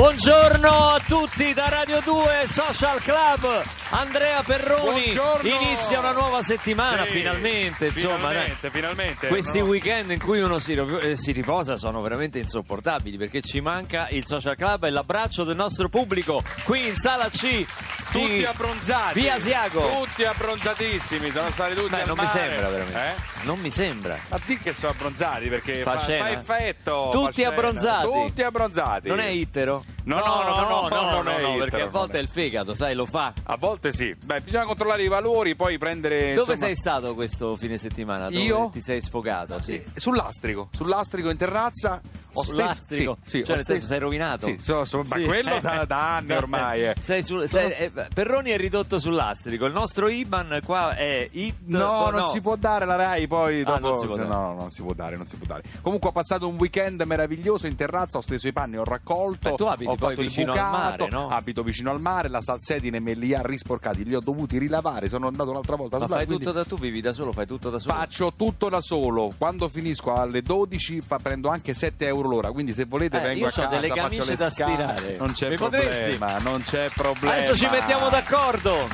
Buongiorno a tutti da Radio 2 Social Club. Andrea Perroni Buongiorno. inizia una nuova settimana Sì, finalmente, insomma, dai. finalmente, finalmente. Questi no. weekend in cui uno si, eh, si riposa sono veramente insopportabili perché ci manca il social club e l'abbraccio del nostro pubblico qui in sala C. tutti abbronzati. Via Asiago. Tutti abbronzatissimi, sono stati tutti Beh, non mi mare. sembra veramente. Eh? Non mi sembra. Ma di che sono abbronzati perché Fa fa, effetto. Tutti abbronzati. Tutti abbronzati. Non è itero? No, no, no, no, non è no, itero, perché a volte è. il fegato, sai, lo fa. A volte sì. Beh, bisogna controllare i valori, poi prendere. Dove insomma, sei stato questo fine settimana? Dove Io? ti sei sfogato? Sì. Eh, Sull'astrico, sull'astrico in terrazza. Ho Sull'astrico? Sì, sì, cioè, ho nel senso sei rovinato? Sì, so- so- ma quello da, da anni ormai. eh. Sei sul- sei- eh, Perroni è ridotto sull'astrico. Il nostro IBAN qua è IT. No, non si può dare la Rai poi Ah, dopo. dare. No, non si può dare, non si può dare. Comunque ho passato un weekend meraviglioso in terrazza, ho steso i panni, ho raccolto. Beh, tu abiti ho poi vicino al bucato, mare, no? Abito vicino al mare, la salsedine me li ha risporcati, li ho dovuti rilavare, sono andato l'altra volta Ma fai tutto da tu, vivi da solo, fai tutto da solo. Faccio tutto da solo. Quando finisco alle 12 fa- prendo anche 7 euro l'ora. Quindi se volete Eh, vengo io a casa, delle faccio camicie le da stirare. Non c'è Mi potresti? problema, non c'è problema. Adesso ci mettiamo d'accordo. E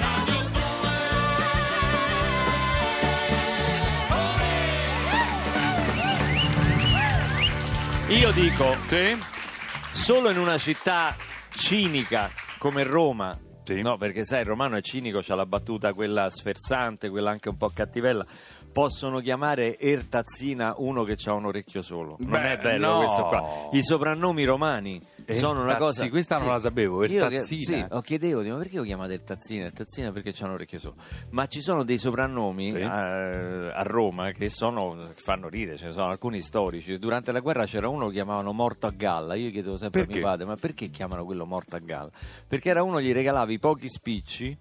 Radio 2. Io dico, Sì? solo in una città cinica come Roma. Sì. No, perché sai, il romano è cinico, c'ha la battuta quella sferzante, quella anche un po' cattivella. Possono chiamare Ertazzina uno che ha un orecchio solo. Non Beh, è bello no. questo qua. I soprannomi romani sono una cosa. Questa non la sapevo, Io che- Ertazzina. Sì, ho chiedevo, ma perché lo chiamate Ertazzina? Ertazzina perché c'ha un orecchio solo. Ma ci sono dei soprannomi Sì. eh, a Roma che sono, che fanno ridere, ce ne sono alcuni storici. Durante la guerra c'era uno che chiamavano Morto a Galla. Io chiedevo sempre a Perché? mio padre, ma perché chiamano quello Morto a Galla? Perché era uno gli regalavi pochi spicci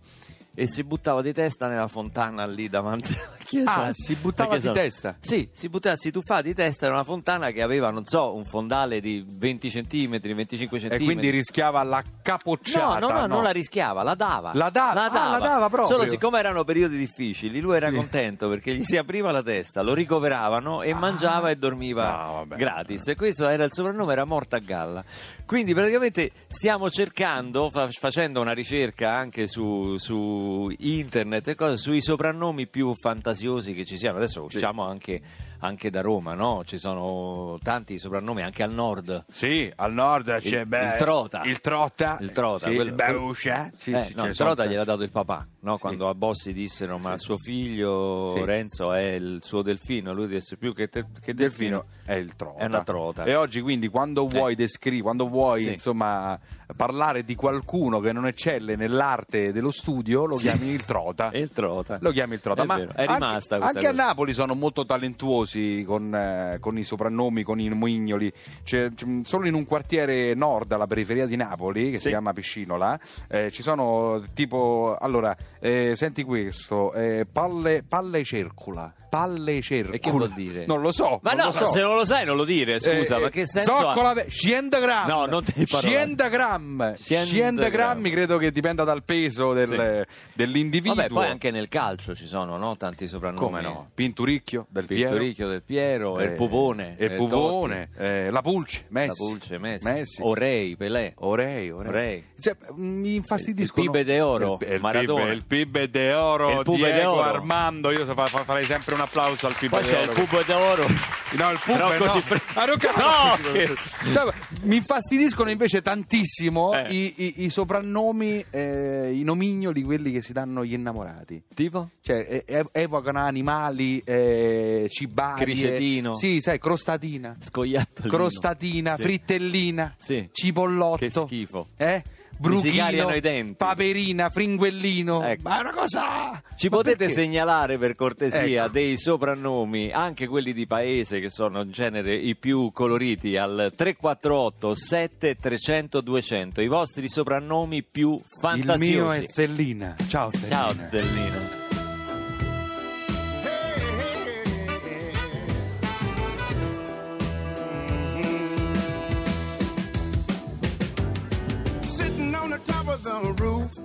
e si buttava di testa nella fontana lì davanti alla chiesa. Ah, si buttava di testa? Sì, si buttava, si tuffava di testa in una fontana che aveva, non so, un fondale di 20 cm, 25 cm. E quindi rischiava la capocciata. No, no, no, non la rischiava, la dava. La dava? Ah, la dava proprio? Solo siccome erano periodi difficili, lui era Sì. contento perché gli si apriva la testa, lo ricoveravano e mangiava e dormiva Ah, vabbè. gratis. E questo era il soprannome, era Morta a Galla. Quindi praticamente stiamo cercando, fa- facendo una ricerca anche su, su internet e cose, sui soprannomi più fantasiosi che ci siano. Adesso usciamo anche, anche da Roma, no? Ci sono tanti soprannomi anche al nord. Sì, al nord c'è Il- beh, il Trota. Il Trota. Il Trota, Sì, quello- il Beuscia. Sì, Eh, sì, no, il Trota tanti. gliel'ha dato il papà, no? Sì. quando a Bossi dissero ma suo figlio Sì. Renzo è il suo delfino, lui disse più che, te- che Delfino delfino. è il trota. È una trota. E oggi quindi quando vuoi Eh. descrivere, quando vuoi Sì. insomma parlare di qualcuno che non eccelle nell'arte dello studio, lo chiami il trota. Il Trota. Lo chiami il trota, È ma vero, è anche- rimasta questa anche, a. Napoli sono molto talentuosi con, eh, con i soprannomi, con i mignoli. C'è- c'è- solo in un quartiere nord, alla periferia di Napoli, che si chiama Piscinola, eh, ci sono tipo allora, eh, senti questo, eh, palle, palle circola. Palle circola. E che vuol dire? Non lo so. Ma no, lo so. se non lo sai non lo dire, scusa, Eh, ma che senso ha? Zoccola, ve- 100 grammi. No, non ti parolare. 100 grammi. 100 100 grammi credo che dipenda dal peso del- dell'individuo. Vabbè, poi anche nel calcio ci sono, no? Tanti soprannomi. come no? Pinturicchio del Piero. Pinturicchio del Piero, Eh, il Pupone. il eh, Pupone, eh, la Pulce, Messi. La Pulce, Messi. Messi. Orei, Pelé. Orei, Orei. Orei. Cioè, mi infastidiscono. Il Pibe de Oro, il, il Maradona. Il Pibe de Oro, Pube de Diego Oro. Armando. Io fa- fa- farei sempre un applauso al Pibe Poi de c'è il Oro. Pubo d'Oro. No, il Pube Rocco no. Siffredi. Ah, Rocco- No, che- mi infastidiscono invece tantissimo Eh. i, i- i soprannomi, eh, i nomignoli, quelli che si danno gli innamorati. Tipo? Cioè, eh, ev- evocano animali eh, cibari. Cricetino. sì, sai, crostatina. Scoiattolino. Crostatina, Sì. frittellina, Sì. cipollotto. Che schifo. Eh? Bruchino, cariano i denti. paperina, fringuellino. Ecco. Ma è una cosa... Ci Ma potete perché? segnalare per cortesia Ecco. dei soprannomi, anche quelli di paese che sono in genere i più coloriti, al 348 7300 200, i vostri soprannomi più Il fantasiosi. mio è Stellina. Ciao Stellina. Ciao Dellino.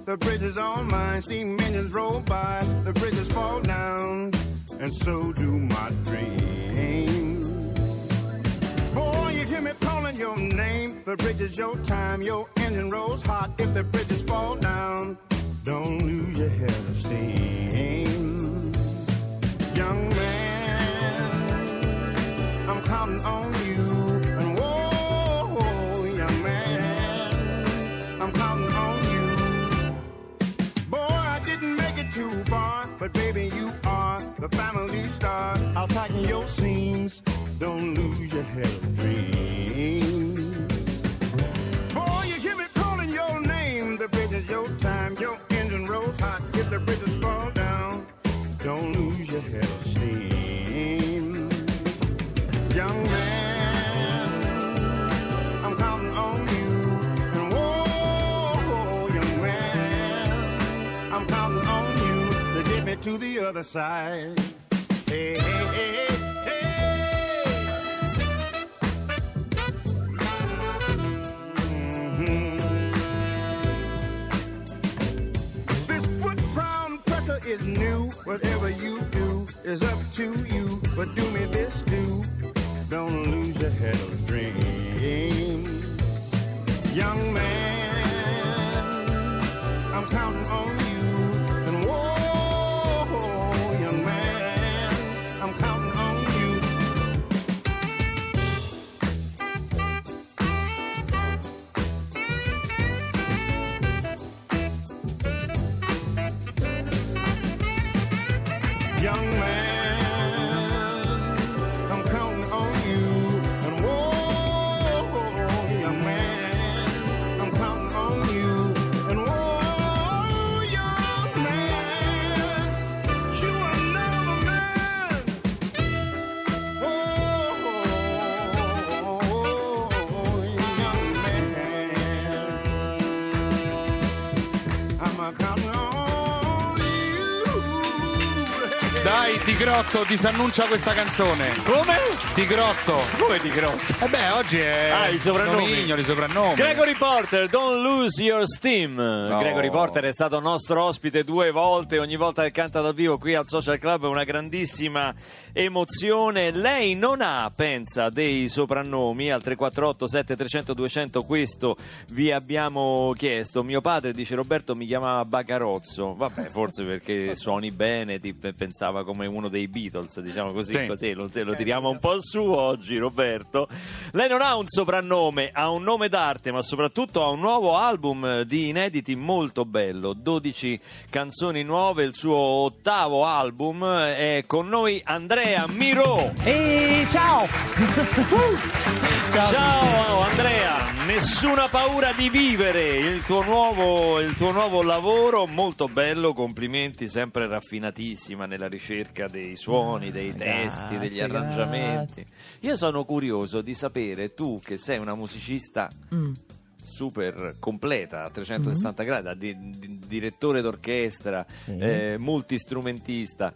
The bridge is all mine. Steam engines roll by, the bridges fall down, and so do my dreams. Boy, you hear me calling your name. The bridge is your time, your engine rolls hot. If the bridges fall down, don't lose your head of steam. Young man, I'm counting on Don't lose your head of dreams. Boy, you hear me calling your name. The bridge is your time. Your engine rolls hot. If the bridges fall down, don't lose your head of steam. Young man, I'm counting on you. And whoa, young man, I'm counting on you to get me to the other side. Hey, hey, hey, hey. Is new. Whatever you do is up to you. But do me this, do. Don't lose your head of dreams. Young man, I'm counting on you. Dai, Di Grotto, disannuncia questa canzone. Come? Di Grotto. Come di grotto? E beh, oggi è Ah, i soprannomi. nomignoli, i soprannomi. Gregory Porter, Don't Lose Your Steam. Gregory Porter è stato nostro ospite due volte, ogni volta che canta dal vivo qui al Social Club è una grandissima emozione. Lei non ha, pensa, dei soprannomi al 348 7300 200, questo vi abbiamo chiesto. Mio padre, dice Roberto, mi chiamava Bagarozzo. Vabbè, forse perché suoni bene, ti pe- pensava come uno dei Beatles, diciamo così, Sì. così lo, lo tiriamo un po' su oggi, Roberto. Lei non ha un soprannome, ha un nome d'arte, ma soprattutto ha un nuovo album di inediti molto bello, 12 canzoni nuove, il suo ottavo album. È con noi Andrea Miro. E ciao! Ciao Andrea, nessuna paura di vivere, il tuo, nuovo, il tuo nuovo lavoro molto bello, complimenti, sempre raffinatissima nella ricerca dei suoni, dei testi, degli grazie, arrangiamenti. Io sono curioso di sapere, tu che sei una musicista Mm. super completa a 360 gradi, da di- di- direttore d'orchestra, Sì. eh, multistrumentista.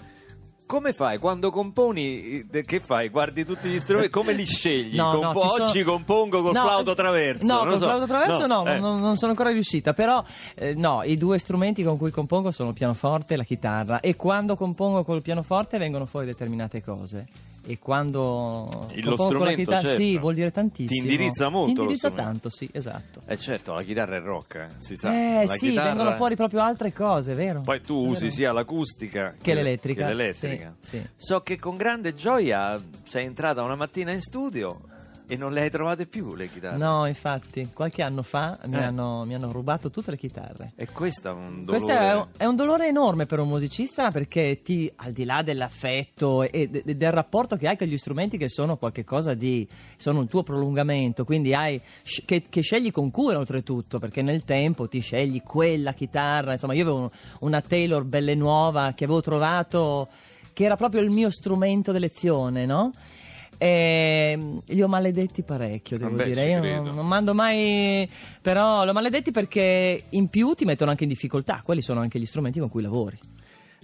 Come fai quando componi? eh, Che fai? Guardi tutti gli strumenti? Come li scegli? No, no, Compo- ci sono- Oggi compongo col No, flauto traverso. No, col so. flauto traverso no, eh. non, non sono ancora riuscita. Però, eh, no, i due strumenti con cui compongo sono il pianoforte e la chitarra. E quando compongo col pianoforte vengono fuori determinate cose. E quando Il- lo con la strumento, chitarra, certo. sì, vuol dire tantissimo. Ti indirizza molto Ti indirizza strumento. tanto, sì, esatto. Eh certo, la chitarra è rock, eh, si sa. eh La sì, chitarra- vengono fuori proprio altre cose, vero? Poi tu usi vero. sia l'acustica Che l'elettrica, che l'elettrica. sì, sì. So che con grande gioia sei entrata una mattina in studio e non le hai trovate più le chitarre. No, infatti, qualche anno fa mi, Eh. hanno, mi hanno rubato tutte le chitarre. E questo è un dolore. Questo è un, è un dolore enorme per un musicista perché ti, al di là dell'affetto e de- del rapporto che hai con gli strumenti che sono qualcosa di sono il tuo prolungamento, quindi hai che, che scegli con cura oltretutto, perché nel tempo ti scegli quella chitarra, insomma, io avevo un- una Taylor belle nuova che avevo trovato che era proprio il mio strumento d'elezione, no? E li ho maledetti parecchio, devo Vabbè, dire. Io credo. non, non mando mai. Però li ho maledetti perché in più ti mettono anche in difficoltà. Quelli sono anche gli strumenti con cui lavori.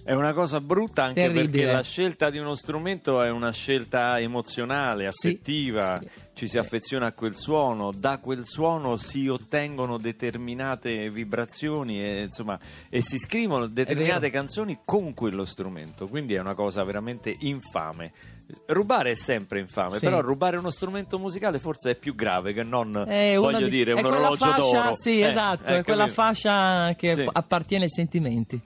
È una cosa brutta anche Terribile. perché la scelta di uno strumento è una scelta emozionale, Sì, affettiva, sì, ci si sì. affeziona a quel suono, da quel suono si ottengono determinate vibrazioni e, insomma, e si scrivono determinate canzoni con quello strumento, quindi è una cosa veramente infame. Rubare è sempre infame, Sì. però rubare uno strumento musicale forse è più grave che non, È voglio di- dire, è un orologio fascia, d'oro. Sì, Eh, esatto, eh, è quella fascia che Sì. appartiene ai sentimenti.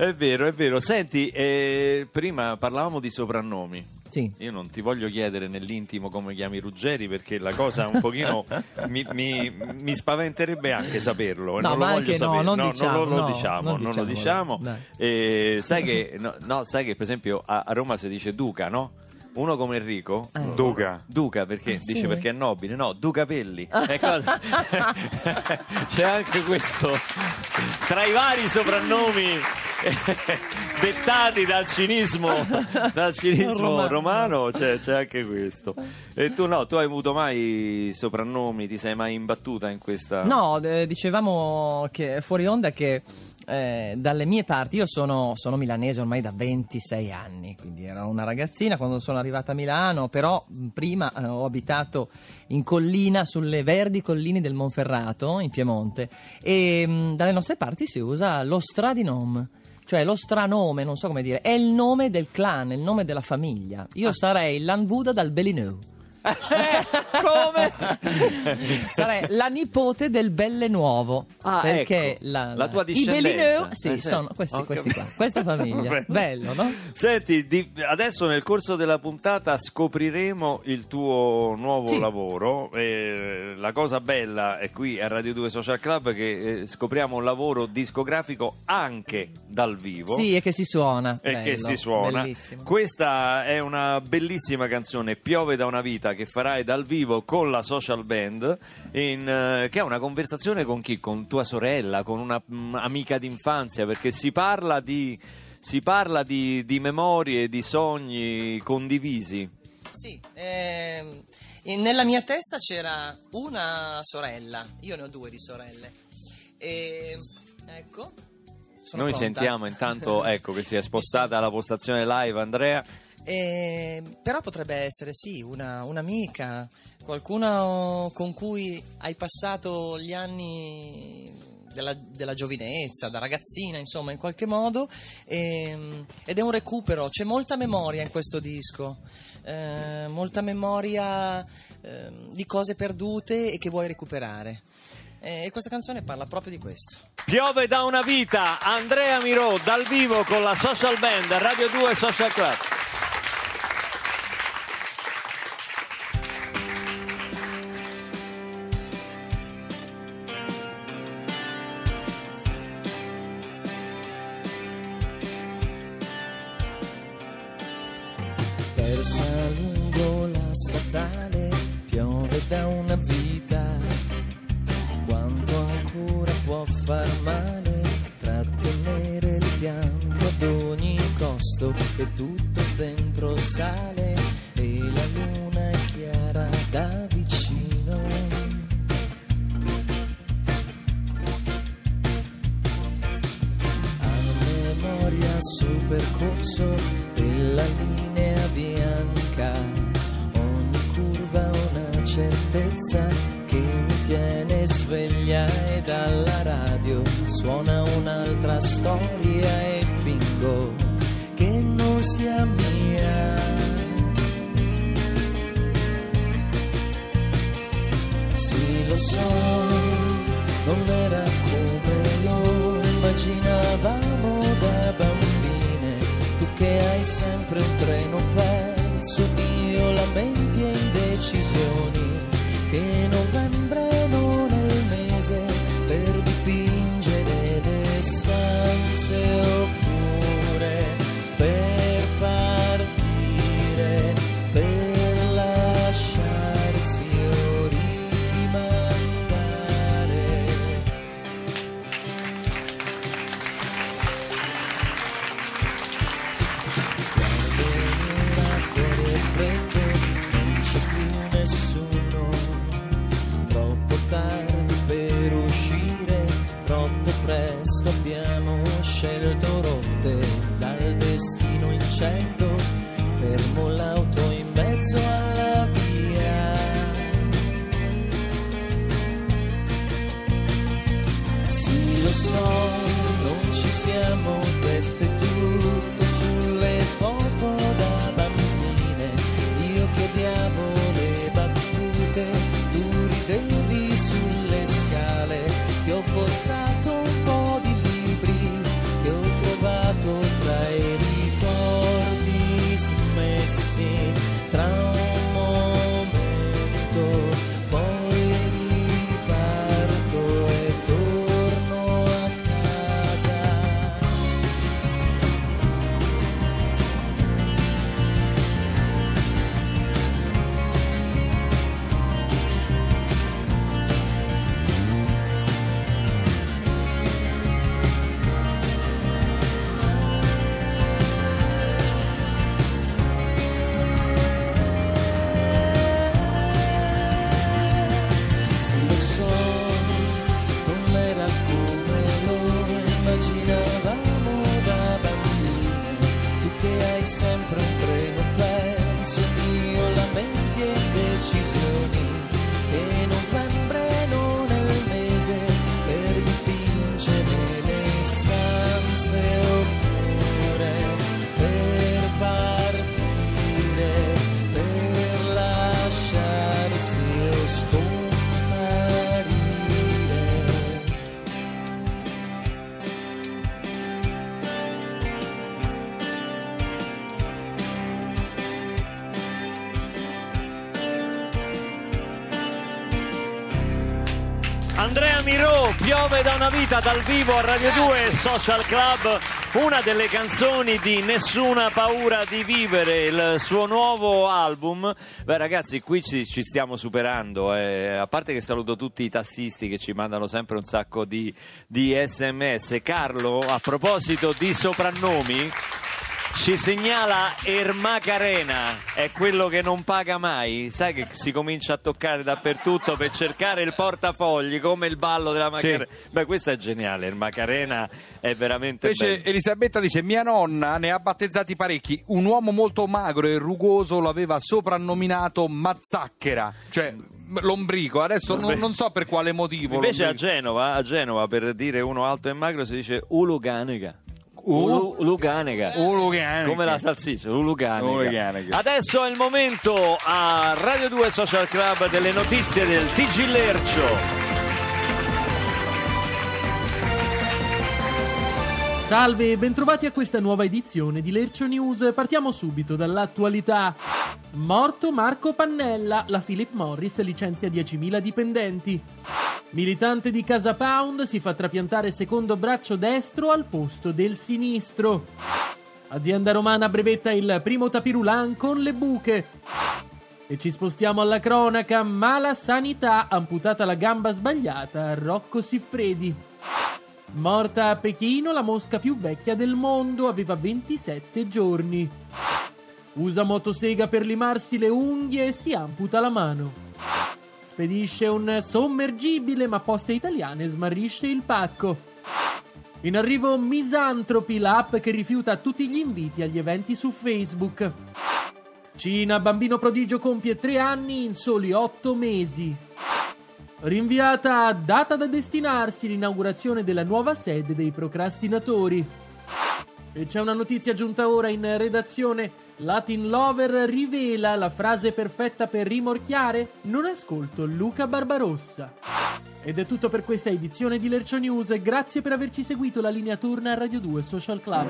È vero, è vero. Senti, eh, prima parlavamo di soprannomi. Sì. Io non ti voglio chiedere nell'intimo come chiami Ruggeri perché la cosa un pochino mi, mi- mi spaventerebbe anche saperlo. No, non ma lo voglio no, sapere. non no, diciamo, non lo no, diciamo, non lo diciamo, diciamo. dai. E sai, che, no, no, sai che per esempio a, a Roma si dice Duca, no? Uno come Enrico, Eh. Duca. Duca perché dice sì? perché è nobile, no, Duca Pelli. E cosa- C'è anche questo tra i vari soprannomi dettati dal cinismo, dal cinismo Romano. romano, c'è, c'è anche questo. E tu no, tu hai avuto mai soprannomi, ti sei mai imbattuta in questa No, eh, dicevamo che fuori onda che eh, dalle mie parti, io sono, sono milanese ormai da 26 anni, quindi ero una ragazzina quando sono arrivata a Milano, però prima eh, ho abitato in collina, sulle verdi colline del Monferrato, in Piemonte, e mh, dalle nostre parti si usa lo stradinom. Cioè lo stranome, non so come dire, è il nome del clan, il nome della famiglia. Io sarei l'Anvuda dal Bellinou. Come? Sarei la nipote del Belle Nuovo. Ah, perché ecco, la, la tua I discendenza. Bellineu, sì, Eh, sono questi, Ho questi qua, questa famiglia. Bello, no? Senti, di- adesso nel corso della puntata scopriremo il tuo nuovo Sì. lavoro. E la cosa bella è qui a Radio 2 Social Club che eh, scopriamo un lavoro discografico anche dal vivo. Sì, e che si suona. E Bello, che si suona. Bellissimo. Questa è una bellissima canzone, Piove da una vita, che farai dal vivo con la social band, in, eh, che è una conversazione con chi? Con tua sorella, con una mm, d'infanzia, perché si parla di, si parla di, di memorie, di sogni condivisi. Sì, ehm, nella mia testa c'era una sorella, io ne ho due di sorelle. E ecco. sono Noi pronta. sentiamo intanto ecco, che si è spostata la postazione live, Andrea. Eh, però potrebbe essere sì, una, un'amica, qualcuno con cui hai passato gli anni della, della giovinezza, da ragazzina, insomma, in qualche modo. ehm, ed è un recupero, c'è molta memoria in questo disco, eh, molta memoria ehm, di cose perdute e che vuoi recuperare. Eh, E questa canzone parla proprio di questo. Piove da una vita, Andrea Miro dal vivo con la social band Radio 2 Social Club. Può far male trattenere il pianto ad ogni costo e tutto dentro sale e la luna è chiara da vicino. a memoria sul percorso della linea bianca, ogni curva una certezza che mi tiene sveglia e dalla radio suona un'altra storia e fingo che non sia mia. Sì, lo so, non era come lo immaginavamo da bambine. Tu che hai sempre un treno perso, io lamenti e indecisioni. Che novembre stay. Vita dal vivo a Radio 2 Social Club, una delle canzoni di Nessuna paura di vivere, il suo nuovo album. Beh ragazzi, qui ci, ci stiamo superando, eh. a parte che saluto tutti i tassisti che ci mandano sempre un sacco di, di sms. Carlo, a proposito di soprannomi... Ci segnala Ermacarena, è quello che non paga mai. Sai che si comincia a toccare dappertutto per cercare il portafogli come il ballo della Macarena. Beh, questo è geniale. Ermacarena è veramente Invece bello. Elisabetta dice: Mia nonna ne ha battezzati parecchi. Un uomo molto magro e rugoso lo aveva soprannominato Mazzacchera, cioè lombrico. Adesso non, non so per quale motivo. Invece a. Genova, a Genova, per dire uno alto e magro, si dice Uluganega. Ulu- Uluganega. Uluganega. Come la salsiccia, Uluganega. Uluganega. Adesso è il momento a Radio 2 Social Club delle notizie del TG Lercio. Salve e bentrovati a questa nuova edizione di Lercio News. Partiamo subito dall'attualità. Morto Marco Pannella, la Philip Morris licenzia 10.000 dipendenti. Militante di Casa Pound si fa trapiantare secondo braccio destro al posto del sinistro. Azienda romana brevetta il primo tapirulan con le buche. E ci spostiamo alla cronaca, mala sanità, amputata la gamba sbagliata a Rocco Siffredi. Morta a Pechino la mosca più vecchia del mondo, aveva 27 giorni. Usa motosega per limarsi le unghie e si amputa la mano. Spedisce un sommergibile ma Poste Italiane smarrisce il pacco. In arrivo Misanthropy, l'app che rifiuta tutti gli inviti agli eventi su Facebook. Cina, bambino prodigio compie tre anni in soli otto mesi. Rinviata a data da destinarsi l'inaugurazione della nuova sede dei procrastinatori. E c'è una notizia giunta ora in redazione. Latin Lover rivela la frase perfetta per rimorchiare. Non ascolto Luca Barbarossa. Ed è tutto per questa edizione di Lercio News. Grazie per averci seguito la linea turna a Radio 2 Social Club.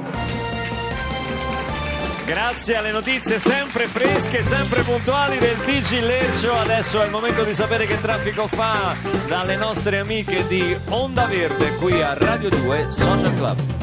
Grazie alle notizie sempre fresche, sempre puntuali del TG Leccio. Adesso è il momento di sapere che traffico fa dalle nostre amiche di Onda Verde qui a Radio 2 Social Club.